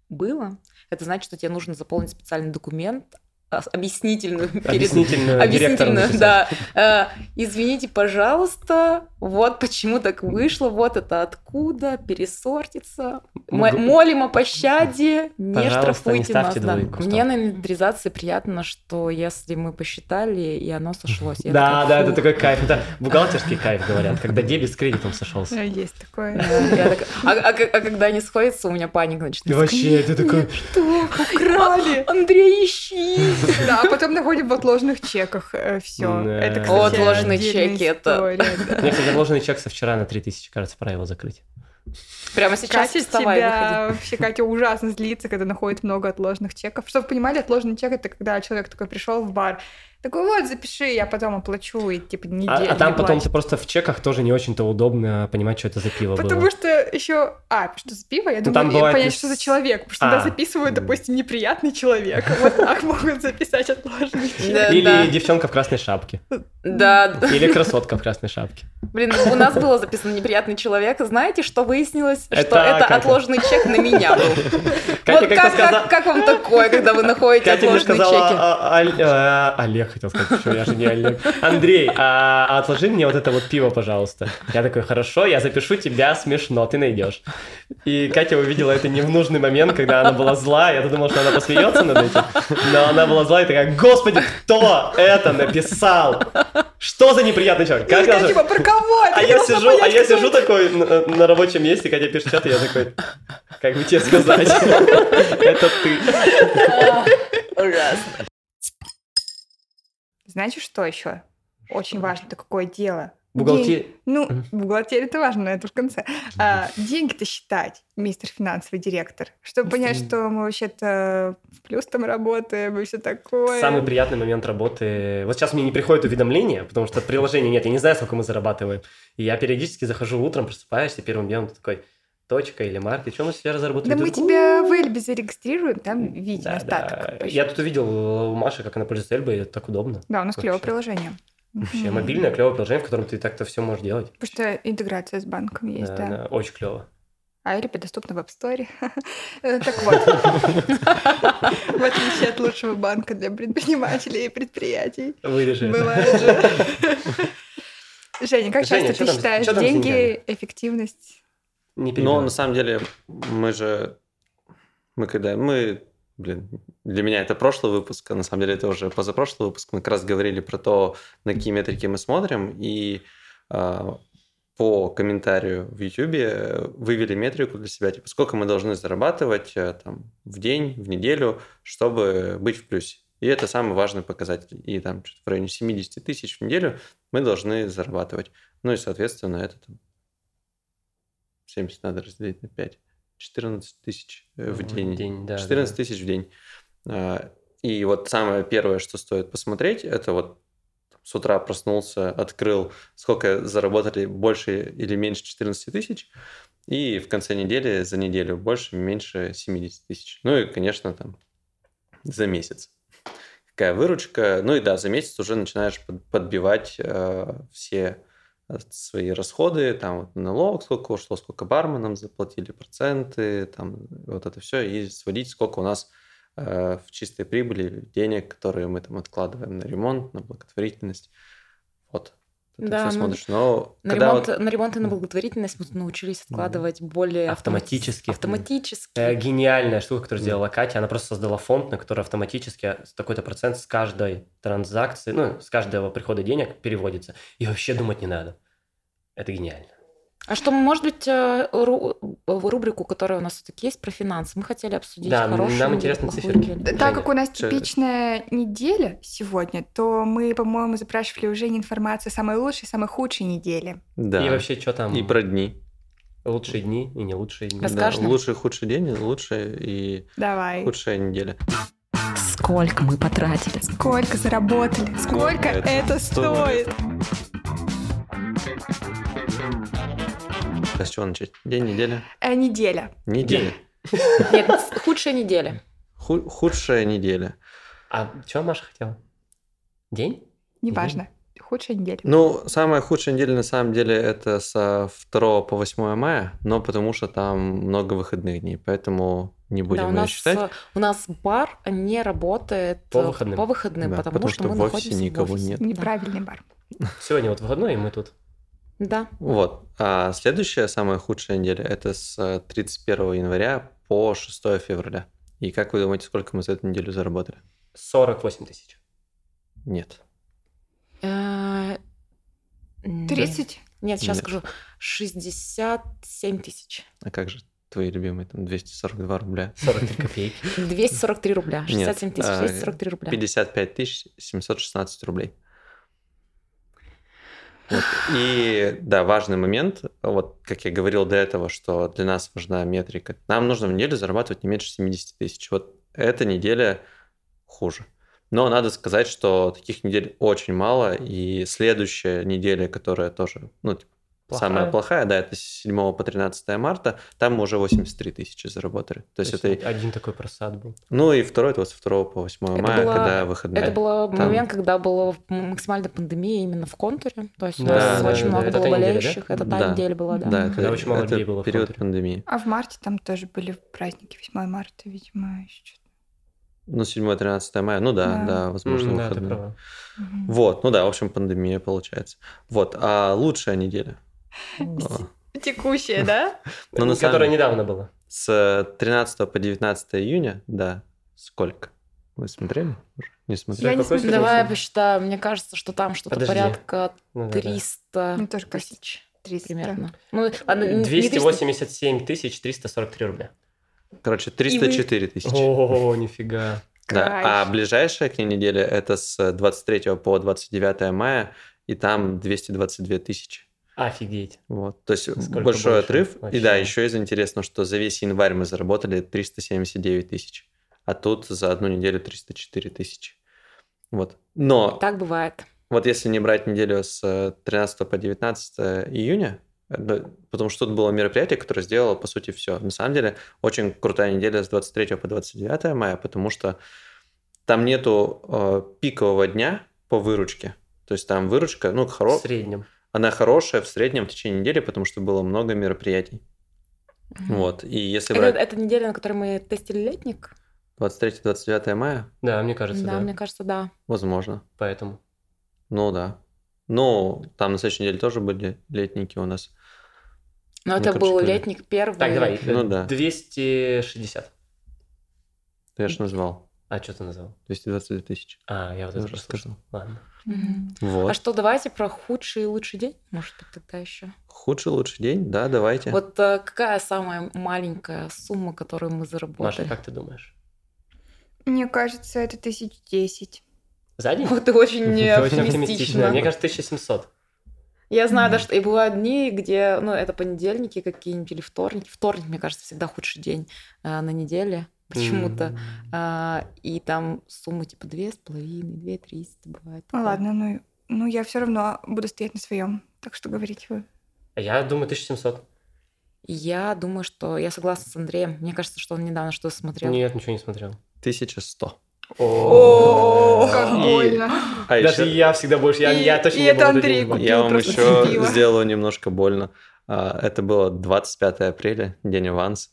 было, это значит, что тебе нужно заполнить специальный документ, объяснительную Объяснительную Объяснительную, да. Э, Извините, пожалуйста, вот почему так вышло, вот это откуда, пересортится. Молим о пощаде, не не штрафуйте нас. ставьте да. двойку, Мне на инвентаризации приятно, что если мы посчитали, и оно сошлось. я Да, такая, да, это такой кайф. Это бухгалтерский кайф, говорят, когда дебет с кредитом сошелся. Да, Есть такое. А а а когда они сходятся, у меня паника начинается. вообще, ты такой... Что? Украли! Андрей, ищи! Да, а потом находим в отложенных чеках все. Да. Это, кстати, Отложенные чеки, это-. Мне, кстати, вложенный чек со вчера на 3000, кажется, пора его закрыть. Прямо сейчас Катя вставай, выходи. тебя вообще Катя ужасно злится, когда находит много отложенных чеков. Чтобы вы понимали, отложенный чек это когда человек такой пришел в бар, такой вот запиши, я потом оплачу и типа А, неделю. а там не потом ты просто в чеках тоже не очень-то удобно понимать, что это за пиво Потому было. что еще, а, что за пиво, я Ну, думаю, там бывает понять, и что за человек, потому что А. туда записывают, допустим, неприятный человек. Вот так могут записать отложенный чек. Или девчонка в красной шапке. Да, Или красотка в красной шапке. Блин, у нас было записано неприятный человек. Знаете, что выяснилось? Что Это отложенный чек на меня был. Вот как, вам такое, когда вы находите отложенные сказала, чеки? а, а, а, Олег хотел сказать, что я же не Олег. Андрей, а, а отложи мне вот это вот пиво, пожалуйста. Я такой, хорошо, я запишу тебя смешно, ты найдешь. И Катя увидела это не в нужный момент, когда она была зла. Я думал, что она посмеется над этим. Но она была зла и такая, господи, кто это написал? Что за неприятный человек? Я Как должен- типа, про кого? А я сижу, а понять, я кто сижу это. такой на, на рабочем месте, Катя пишет чат, и я такой, как бы тебе сказать, это ты. Ужасно. Знаете, что еще? Очень важно, это какое дело. Бухгалтерия. Ну, Мгм. бухгалтерия это важно, но это в конце. А, деньги-то считать, мистер финансовый директор, чтобы понять, Мгм. что мы вообще-то в плюс там работаем и все такое. Самый приятный момент работы. Вот сейчас мне не приходит уведомление, потому что приложения нет, я не знаю, сколько мы зарабатываем. И я периодически захожу утром, просыпаешься, первым делом такой, точка или маркет, что мы сейчас заработали? Да мы тебя в Эльбе зарегистрируем, там видим Да, остаток. да. Я тут увидел у Маши, как она пользуется Эльбой, это так удобно. Да, у нас клевое приложение. Вообще, мобильное, клевое приложение, в котором ты так-то все можешь делать. Потому что интеграция с банком есть, да. Да, да, очень клево. А Эльпе доступна в App Store. Э, Так вот, в отличие от лучшего банка для предпринимателей и предприятий. Вырежи. это. Бывает же. Женя, как часто ты считаешь деньги, эффективность? Не Но на самом деле мы же... Мы когда... Мы... Блин, для меня это прошлый выпуск, а на самом деле это уже позапрошлый выпуск. Мы как раз говорили про то, на какие метрики мы смотрим, и а, по комментарию в YouTube вывели метрику для себя, типа, сколько мы должны зарабатывать э, там, в день, в неделю, чтобы быть в плюсе. И это самый важный показатель. И там в районе 70 тысяч в неделю мы должны зарабатывать. Ну и, соответственно, это там 70 надо разделить на 5. 14 тысяч э, в день. день да, 14 да. тысяч в день. А, И вот самое первое, что стоит посмотреть, это вот с утра проснулся, открыл, сколько заработали больше или меньше 14 тысяч, и в конце недели за неделю больше, меньше 70 тысяч. Ну и, конечно, там за месяц. Какая выручка. Ну и да, за месяц уже начинаешь под- подбивать э, все свои расходы, там вот налог, сколько ушло, сколько барменам заплатили, проценты, там вот это все, и сводить, сколько у нас э, в чистой прибыли денег, которые мы там откладываем на ремонт, на благотворительность. Вот. Да, все ну, смотришь. Но На ремонт, вот- на ремонт и на благотворительность мы научились откладывать более Автоматически. Автоматически. Э, гениальная штука, которую сделала Катя. Она просто создала фонд, на который автоматически такой-то процент с каждой транзакции, ну, с каждого прихода денег переводится. И вообще думать не надо. Это гениально. А что, может быть, э, ру- рубрику, которая у нас все-таки есть про финансы, мы хотели обсудить Да, хорошую нам интересны циферки. неделю? Да, Так как у нас типичная неделя сегодня, то мы, по-моему, запрашивали уже не информацию о самой лучшей, самой худшей недели. да. И вообще, что там? И про дни. Лучшие дни и не лучшие дни. Рас- Да, Расскажешь нам? лучший, худший день, лучшая и Давай. худшая неделя. Сколько мы потратили? Сколько заработали? Сколько это это стоит? стоит? А с чего начать? День, неделя? Э, неделя. Неделя. Нет, худшая неделя. Ху- худшая неделя. А что Маша хотела? День? Неважно. Худшая неделя. Ну, самая худшая неделя на самом деле это со 2 по 8 мая, но потому что там много выходных дней, поэтому не будем да, у нас, считать. э, у нас бар не работает По выходным. по выходным Да, потому, потому что, что мы в офисе находимся никого в офисе. нет. Неправильный бар. Сегодня вот выходной, и мы тут. Да. Вот. А следующая, самая худшая неделя, это с 31 января по 6 февраля. И как вы думаете, сколько мы за эту неделю заработали? 48 тысяч. Нет. Э, м, 30? Нет, сейчас Нет. скажу. 67 тысяч. А как же твои любимые, там, 242 рубля? 43 копейки. 243 рубля. 67 тысяч, а, 243 рубля. 55 тысяч 716 рублей. Вот. И да, важный момент, вот как я говорил до этого, что для нас важна метрика. Нам нужно в неделю зарабатывать не меньше 70 тысяч. Вот эта неделя хуже. Но надо сказать, что таких недель очень мало, и следующая неделя, которая тоже, ну, типа, Плохая. самая плохая, да, это с 7 по 13 марта, там мы уже 83 тысячи заработали. То есть, То есть это... один такой просад был. Ну и второй, это вот с 2 по 8 Это мая, была- когда выходные. Это был Там- момент, когда была максимальная пандемия именно в контуре. То есть у Да, нас да, очень да, много было неделя, да? болеющих. Это та Да. неделя была, да. Да, Когда это, очень мало это людей было в период контуре. пандемии. А в марте там тоже были праздники 8 марта, видимо, еще. Ну, 7-13 мая, ну да, Да. да, возможно, Да, ты выходные. права. Мгм. Вот, ну да, в общем, пандемия получается. Вот, а лучшая неделя? Текущая, да? Ну, на самом Которая деле- недавно была. С 13 по 19 июня, да, сколько? Вы смотрели? уже? Не смотрели? Я не смотрела. Давай я посчитаю. Мне кажется, что там что-то Подожди. порядка Ну, да, да. 300 Мне тоже тысяч 300. примерно. Ну, ладно, 300. 287 тысяч 343 рубля. Короче, 304 тысячи. О, нифига. Да, а ближайшая к ней неделя это с 23 по 29 мая, и там 222 тысячи. Офигеть. Вот, то есть Сколько большой больше? отрыв. Вообще. И да, еще из интересного, что за весь январь мы заработали 379 тысяч, а тут за одну неделю 304 тысячи. Вот. Но Так бывает. вот если не брать неделю с э, 13 по 19 июня, э, да, потому что тут было мероприятие, которое сделало, по сути, все. На самом деле, очень крутая неделя с 23 по 29 мая, потому что там нету э, пикового дня по выручке. То есть там выручка, ну, В хоро... среднем. Она хорошая в среднем в течение недели, потому что было много мероприятий. Мгм. Вот. И если Это, брать это неделя, на которой мы тестили летник? 23-29 мая, Да, мне кажется, да, да. мне кажется, да. возможно. Поэтому. Ну да. Ну, там на следующей неделе тоже были летники у нас. Но Ну, это короче был говоря. летник первый. Так, давай. Ну да. 260. Я же назвал. А что ты назвал? 222 тысячи. А, я вот это уже прослушал. Ладно. Мгм. Вот. А что, давайте про худший и лучший день, может быть, тогда еще. Худший, лучший день? Да, давайте. Вот э, какая самая маленькая сумма, которую мы Маша, заработали? как ты думаешь? Мне кажется, это тысяч десять. За день? Вот ты очень оптимистично. Мне кажется, 1700. Я знаю, да, что и бывают дни, где, ну, это понедельники какие-нибудь или вторники. Вторник, мне кажется, всегда худший день а, на неделе почему-то. М. А, и там сумма типа две с половиной, две триста бывает. Ну ладно, ну, ну я все равно буду стоять на своем. Так что говорите вы. А Я думаю, 1700. Я думаю, что я согласна с Андреем. Мне кажется, что он недавно что-то смотрел. Нет, ничего не смотрел. 1100. О, как больно. А Даже я всегда больше, я, точно не Андрей купил. я вам еще сделаю немножко больно. А, Это было 25 апреля, день аванс,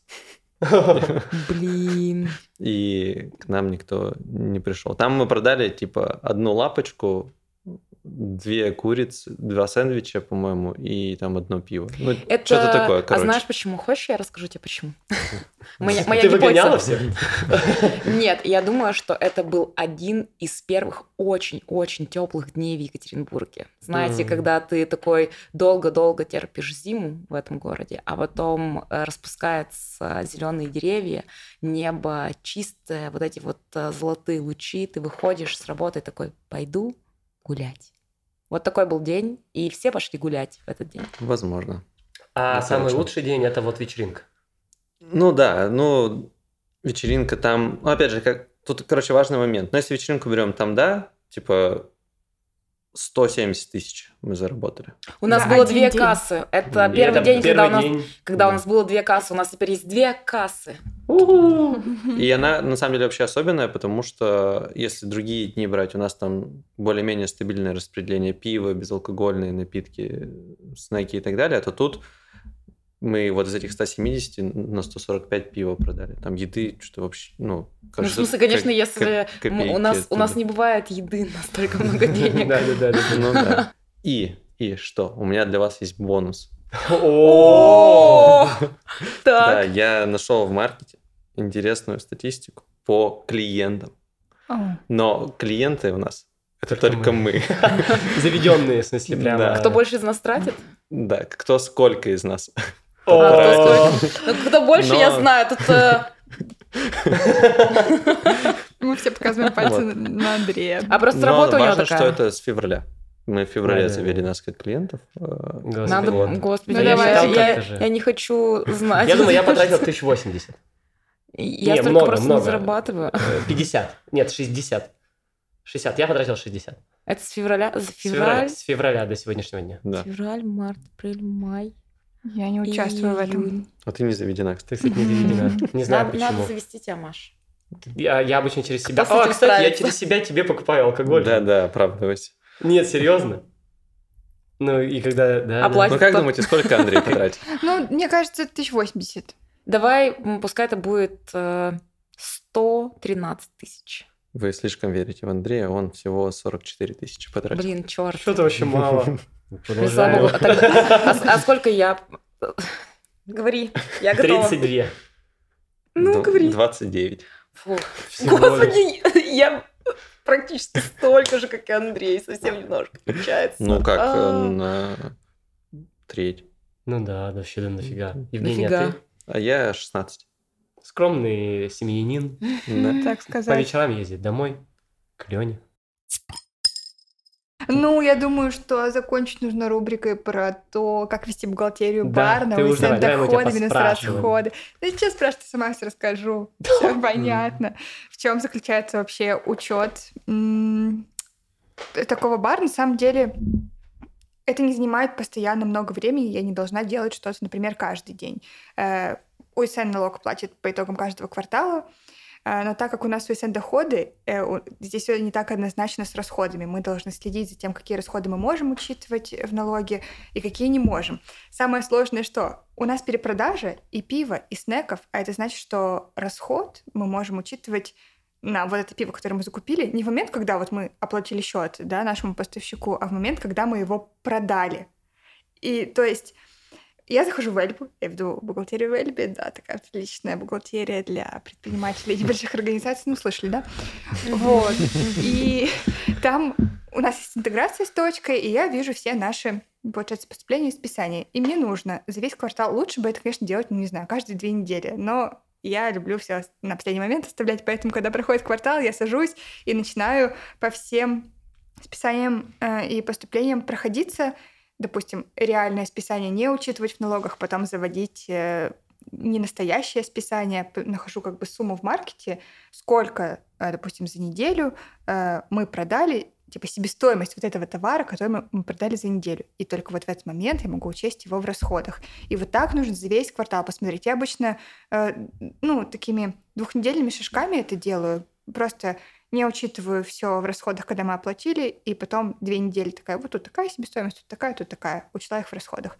Блин. и к нам никто не пришел. Там мы продали типа одну лапочку, две курицы, два сэндвича, по-моему, и там одно пиво. Ну, Это... что-то такое, А короче. знаешь почему? Хочешь, я расскажу тебе почему? Ты выгоняла всех? Нет, я думаю, что это был один из первых очень-очень теплых дней в Екатеринбурге. Знаете, когда ты такой долго-долго терпишь зиму в этом городе, а потом э, распускаются зеленые деревья, небо чистое, вот эти вот э, золотые лучи, ты выходишь с работы такой, пойду гулять. Вот такой был день, и все пошли гулять в этот день. Возможно. А Ну, самый лучший день это вот вечеринка. Ну да, ну вечеринка там, ну, опять же, как тут, короче, важный момент. Но если вечеринку берем, там да, типа 170 тысяч мы заработали. У нас За было две день. кассы. Это первый это день, когда у первый нас день. Когда у Да. нас было две кассы, у нас теперь есть две кассы. И она на самом деле вообще особенная, потому что если другие дни брать, у нас там более-менее стабильное распределение пива, безалкогольные напитки, снеки и так далее, то тут мы вот из этих 170 на 145 пива продали. Там еды что-то вообще, ну... Ну, в кажется, смысле, конечно, ко- если у нас у нас не бывает еды на столько много денег. Да, да, да. Ну да. И, и что? У меня для вас есть бонус. О! Да, я нашел в маркете интересную статистику по клиентам. О, Но клиенты у нас Это только мы. Заведенные, в смысле, прямо. Да. Кто больше из нас тратит? Да, кто сколько из нас. О! А, кто? Ну, кто больше, я знаю. Тут э, Мы все показываем пальцы Вот. на- Андрея. А просто Но работа у него важно, что такая. это с февраля. Мы в феврале Да, завели да. несколько клиентов. э, Господи. Надо, Вот. господи, Ну, я, давай. я- я- не хочу знать. Я думаю, я потратил что 1080. Я Не, столько много, просто много. не зарабатываю. Э, 50. Нет, 60. 60. Я потратил 60. Это с февраля, с февраля, с февраля до сегодняшнего дня. Да. февраль, март, апрель, май. Я не участвую в этом. А ты не заведена, кстати. Ты, кстати, не заведена. Не знаю Надо, почему. надо завести тебя, Маш. Я, я обычно через себя... А, кстати, я через себя тебе покупаю алкоголь. Да, да, оправдывайся. Нет, серьезно. Ну и когда... Да, А да. платит Ну как думаете, сколько Андрей потратил? Ну, мне кажется, тысяч восемьдесят. Давай, м, пускай это будет э, 113 тысяч. Вы слишком верите в Андрея, он всего 44 тысячи потратил. Блин, черт. Что-то вообще мало. Богу. А, а- а сколько я? Говори, я готова. 32. Ну, говори. 29. Фух. Всего лишь. Господи, практически столько же, как и Андрей, совсем немножко отличается. Ну как, э, А, на треть. Ну да, да, вообще да нафига. Евгения, Нафига? ты А я 16. скромный семьянин. Да. Так По сказать. вечерам ездит домой к Лене. Ну, я думаю, что закончить нужно рубрикой про то, как вести бухгалтерию Да, барна, ты тебя доходами, минус расходы. Да сейчас спрашивай, сама все расскажу. Все понятно. В чем заключается вообще учет такого бара? На самом деле, это не занимает постоянно много времени, я не должна делать что-то, например, каждый день. Э, УСН налог платит по итогам каждого квартала, э, но так как у нас УСН доходы, э, здесь всё не так однозначно с расходами. Мы должны следить за тем, какие расходы мы можем учитывать в налоге и какие не можем. Самое сложное что? У нас перепродажа и пива, и снеков, а это значит, что расход мы можем учитывать на вот это пиво, которое мы закупили, не в момент, когда вот мы оплатили счет да, нашему поставщику, а в момент, когда мы его продали. И то есть я захожу в Эльбу, я веду бухгалтерию в Эльбе, да, такая отличная бухгалтерия для предпринимателей и небольших организаций, ну, слышали, да? Вот. И там у нас есть интеграция с точкой, и я вижу все наши, получается, поступления и списания. И мне нужно за весь квартал, лучше бы это, конечно, делать, ну, не знаю, каждые две недели, но Я люблю все на последний момент оставлять, поэтому, когда проходит квартал, я сажусь и начинаю по всем списаниям э, и поступлениям проходиться, допустим, реальное списание не учитывать в налогах, потом заводить э, не настоящее списание, нахожу как бы сумму в маркете, сколько, э, допустим, за неделю э, мы продали, типа себестоимость вот этого товара, который мы, продали за неделю. И только вот в этот момент я могу учесть его в расходах. И вот так нужно за весь квартал посмотреть. Я обычно, ну, такими двухнедельными шажками это делаю. Просто не учитываю все в расходах, когда мы оплатили, и потом две недели такая, вот тут такая себестоимость, тут такая, тут такая, учла их в расходах.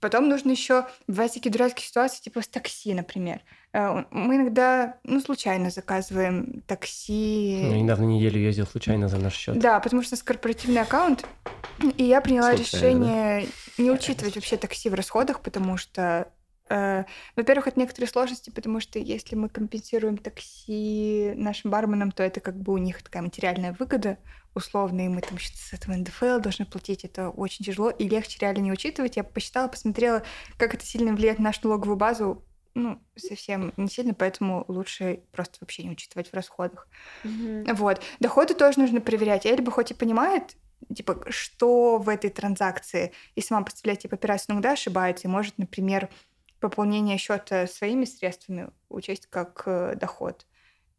Потом нужно еще бывают такие дурацкие ситуации, типа с такси, например. Э, мы иногда, ну, случайно заказываем такси. Я недавно неделю ездил случайно за наш счет. Да, потому что у нас корпоративный аккаунт, и я приняла случайно, решение да? не учитывать вообще такси в расходах, потому что во-первых, это некоторые сложности, потому что если мы компенсируем такси нашим барменам, то это как бы у них такая материальная выгода условно, и мы там с этого НДФЛ должны платить. Это очень тяжело, и легче реально не учитывать. Я посчитала, посмотрела, как это сильно влияет на нашу налоговую базу. Ну, совсем не сильно, поэтому лучше просто вообще не учитывать в расходах. Mm-hmm. Вот. Доходы тоже нужно проверять. Эльба хоть и понимает, типа, что в этой транзакции, и сама представляет, типа, операцию иногда ошибается, и может, например, пополнение счета своими средствами учесть как э, доход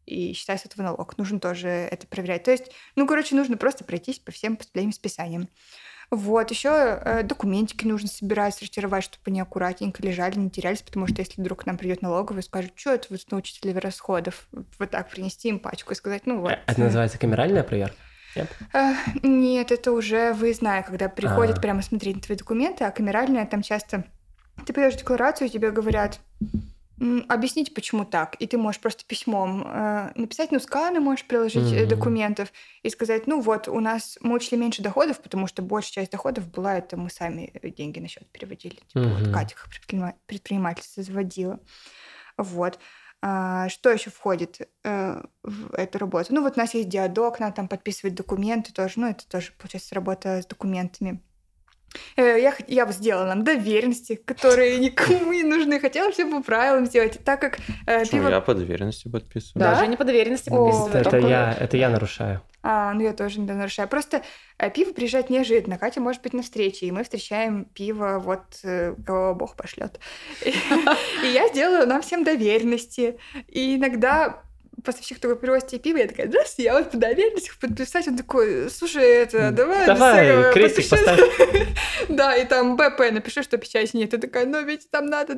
и считать с этого налог. Нужно тоже это проверять. То есть, ну, короче, нужно просто пройтись по всем поступлениям списаниям. Вот, еще э, документики нужно собирать, сортировать, чтобы они аккуратненько лежали, не терялись, потому что если вдруг нам придет налоговый и скажет, что это вы научителя расходов, вот так принести им пачку и сказать, ну вот. Э, это называется камеральная проверка? Нет? Э, нет, это уже выездная, когда приходят А-а-а. прямо смотреть на твои документы, а камеральная там часто ты подаешь декларацию, тебе говорят, объяснить, почему так. И ты можешь просто письмом э, написать, ну, сканы можешь приложить mm-hmm. документов и сказать, ну вот, у нас мы учли меньше доходов, потому что большая часть доходов была, это мы сами деньги на счет переводили. Типа mm-hmm. вот Катя предпринимательство заводила. Вот. А, что еще входит э, в эту работу? Ну, вот у нас есть диадок, надо там подписывать документы тоже. Ну, это тоже, получается, работа с документами. Э, я, я бы сделала нам доверенности, которые никому не нужны. Хотела все по правилам сделать. Так как э, пиво... Я по доверенности подписываю. Да? Даже не по доверенности подписываю. Это, это, я, это я нарушаю. А, ну я тоже не нарушаю. Просто э, пиво приезжает неожиданно. Катя может быть на встрече, и мы встречаем пиво, вот э, кого Бог пошлет. И я сделаю нам всем доверенности. И иногда поставщик такой привозит тебе пиво, я такая, здравствуйте, я вот по доверенности подписать. Он такой, слушай, это, давай... Давай, крестик поставь. Да, и там БП напиши, что печати нет. Ты такая, ну ведь там надо...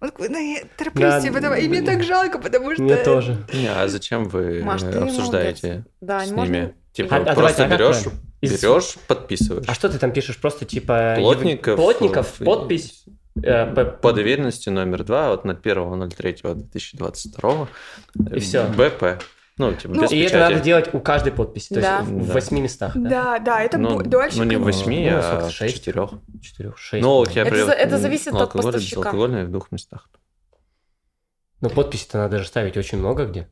Он такой, ну я тороплюсь, типа, давай. И мне так жалко, потому что... Мне тоже. Не, а зачем вы обсуждаете с ними? Типа, а, просто а берешь, берешь, подписываешь. А что ты там пишешь? Просто типа... Плотников. Плотников, подпись. Э, по доверенности номер два от 01.03.2022. И все. БП. Ну, типа, ну, без и печати. это надо делать у каждой подписи, то да. есть в восьми местах. Да, да, да это ну, дольше. Ну, не в восьми, ну, а в четырех. Четырех, шесть. Ну, у тебя это, при... это зависит от поставщика. Алкогольное в двух местах. Ну, подписи-то надо же ставить очень много где.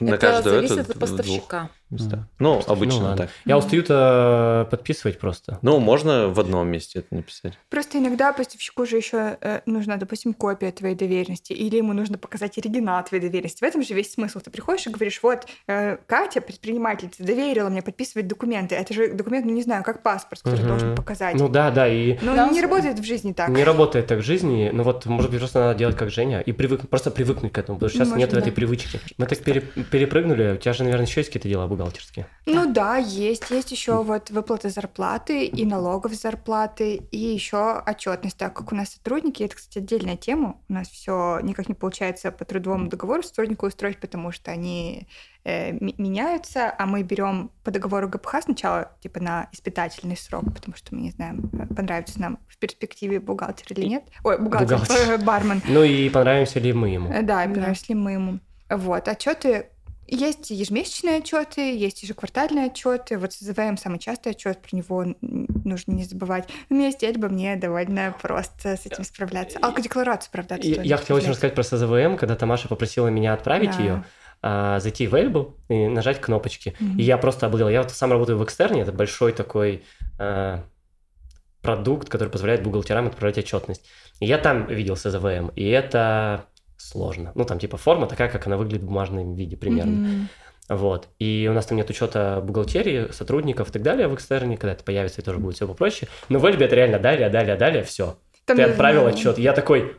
На это каждую зависит это от поставщика. Места. Ну, обычно ну, так. Я устаю-то подписывать просто. Ну, можно в одном месте это написать. Просто иногда поставщику же еще э, нужна, допустим, копия твоей доверенности, или ему нужно показать оригинал твоей доверенности. В этом же весь смысл. Ты приходишь и говоришь, вот, э, Катя, предпринимательница, доверила мне подписывать документы. Это же документ, ну, не знаю, как паспорт, который угу. должен показать. Ну, да, да. И... Но да, не работает в жизни так. Не работает так в жизни. Ну, вот, может быть, просто надо делать как Женя и привык... просто привыкнуть к этому, потому что сейчас может, нет да. этой привычки. Мы так пере... перепрыгнули. У тебя же, наверное, еще есть какие-то дела бухгалтерские. Ну да, есть. Есть еще вот выплаты зарплаты и налогов зарплаты, и еще отчетность, так как у нас сотрудники, это, кстати, отдельная тема. У нас все никак не получается по трудовому договору сотрудника устроить, потому что они э, меняются, а мы берем по договору ГПХ сначала типа на испытательный срок, потому что мы не знаем, э, понравится нам в перспективе бухгалтер или нет. Ой, бухгалтер, бухгалтер. бармен. Ну и понравимся ли мы ему. Э, да, понравимся да. ли мы ему. Вот, отчеты есть ежемесячные отчеты, есть ежеквартальные отчеты. Вот с ЗВМ самый частый отчет, про него нужно не забывать. У меня есть Эльба, мне довольно просто с этим справляться. Алкодекларацию, правда, Я, я хотел очень рассказать про СЗВМ, когда Тамаша попросила меня отправить да. ее а, зайти в Эльбу и нажать кнопочки. Mm-hmm. И я просто обалдел. Я вот сам работаю в экстерне, это большой такой а, продукт, который позволяет бухгалтерам отправлять отчетность. И я там видел СЗВМ, и это сложно. Ну, там типа форма такая, как она выглядит в бумажном виде примерно. Мгм. Вот. И у нас там нет учета бухгалтерии, сотрудников и так далее в экстерне, когда это появится, и тоже будет все попроще. Но в Эльбе это реально далее, далее, далее, все. Там Ты отправил знаю. отчет. Я такой,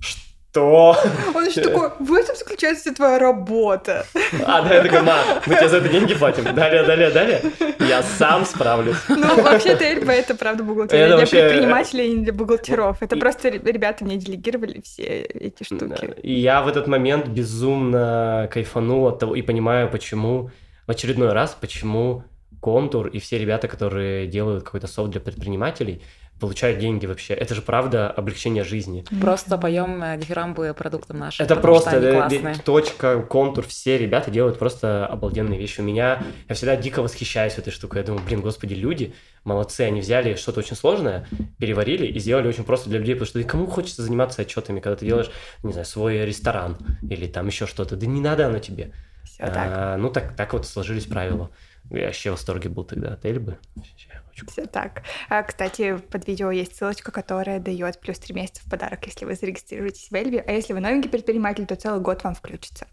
что? Он еще такой, в этом заключается вся твоя работа. А, да, я такой, ма, мы тебе за это деньги платим. Далее, далее, далее. Я сам справлюсь. Ну, вообще-то Эльба это правда бухгалтерия Это для вообще- предпринимателей и не для бухгалтеров. Это И- просто ре- ребята мне делегировали все эти штуки. И я в этот момент безумно кайфанул от того и понимаю, почему в очередной раз, почему Контур и все ребята, которые делают какой-то софт для предпринимателей, получают деньги вообще. Это же правда облегчение жизни. Просто поем э, дифирамбы продуктам нашим. Это просто точка, контур, все ребята делают просто обалденные вещи. У меня, я всегда дико восхищаюсь этой штукой. Я думаю, блин, господи, люди молодцы, они взяли что-то очень сложное, переварили и сделали очень просто для людей, потому что кому хочется заниматься отчетами, когда ты делаешь, не знаю, свой ресторан или там еще что-то, да не надо оно тебе. Все так. А, ну так, так вот сложились правила. Я вообще в восторге был тогда от Эльбы. Все так. А, кстати, под видео есть ссылочка, которая дает плюс 3 месяца в подарок, если вы зарегистрируетесь в Эльбе. А если вы новенький предприниматель, то целый год вам включится.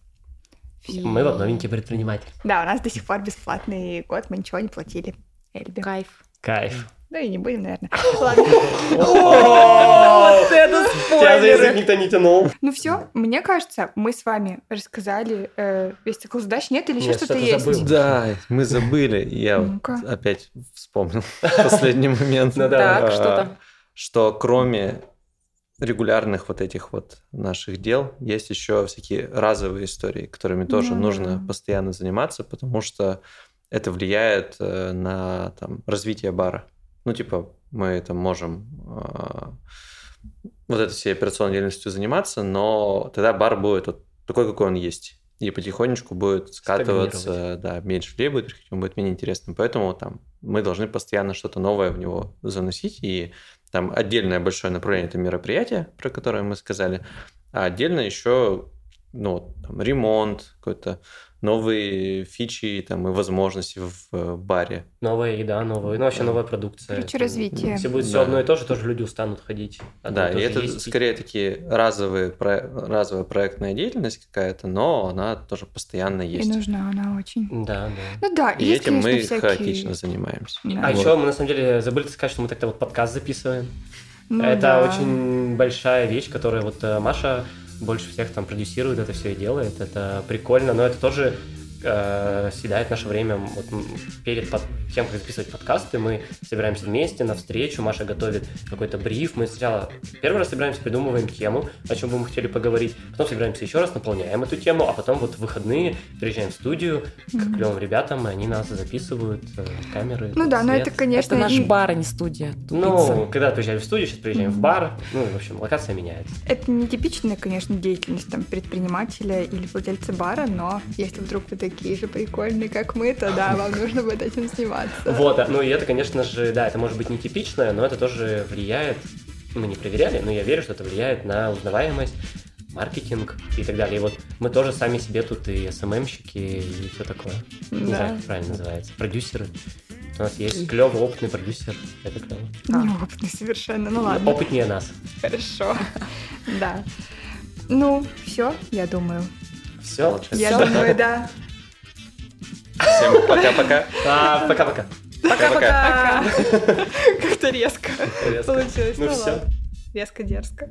Мы вот новенький предприниматель. Да, у нас до сих пор бесплатный год, мы ничего не платили Эльбе. Кайф. Кайф. Да и не будем, наверное. Ладно. Вот это Тебя за язык никто не тянул. Ну все, мне кажется, мы с вами рассказали э, весь цикл задач. Нет, или еще что-то что-то есть? Да, мы забыли. Я опять вспомнил последний момент. Так, А, что там? Что кроме регулярных вот этих вот наших дел, есть еще всякие разовые истории, которыми тоже Ну нужно постоянно заниматься, потому что это влияет э, на там, развитие бара. Ну, типа, мы там можем а, вот этой всей операционной деятельностью заниматься, но тогда бар будет вот такой, какой он есть. И потихонечку будет скатываться, да, меньше людей будет приходить, он будет менее интересным. Поэтому там мы должны постоянно что-то новое в него заносить. И там отдельное большое направление это мероприятие, про которое мы сказали, а отдельно еще ну, там, ремонт, какой-то новые фичи там, и возможности в э, баре. Новая еда, новая, ну вообще новая продукция. Короче, развитие. Если будет все Да. одно и то же, тоже люди устанут ходить. Одно да, и это есть. скорее такие разовые, про- разовая проектная деятельность какая-то, но она тоже постоянно И есть. нужна она очень. Да, да. Ну да, И есть, этим мы конечно, всякие... хаотично занимаемся. Да. А Вот. еще мы на самом деле забыли сказать, что мы тогда вот подкаст записываем. Ну это да. очень большая вещь, которую вот э, Маша больше всех там продюсирует это все и делает. Это прикольно, но это тоже э, съедает наше время. Вот перед под- тем, как записывать подкасты, мы собираемся вместе на встречу. Маша готовит какой-то бриф. Мы сначала первый раз собираемся, придумываем тему, о чем бы мы хотели поговорить. Потом собираемся еще раз, наполняем эту тему, а потом вот в выходные приезжаем в студию к Мгм. клевым ребятам, и они нас записывают, э, камеры. Ну да, но свет. это, конечно... Это наш бар, а не студия. Ну, Тупица. когда приезжали в студию, сейчас приезжаем в бар. Ну, в общем, локация меняется. Это нетипичная, конечно, деятельность там предпринимателя или владельца бара, но если вдруг вы такие же прикольные, как мы, то да, вам нужно будет этим заниматься. Вот, а, ну и это, конечно же, да, это может быть нетипичное, но это тоже влияет, мы не проверяли, но я верю, что это влияет на узнаваемость, маркетинг и так далее. И вот мы тоже сами себе тут и СММщики, и все такое. Не знаю, Да. как правильно называется. Продюсеры. У нас есть клевый опытный продюсер. Это клево. Неопытный совершенно, ну ладно, Опытнее нас. хорошо. Да. Ну, все, я думаю. Все. Я думаю, да. Всем пока-пока. Пока-пока. Пока-пока. Как-то резко получилось. Ну Ну все. ладно. Резко дерзко.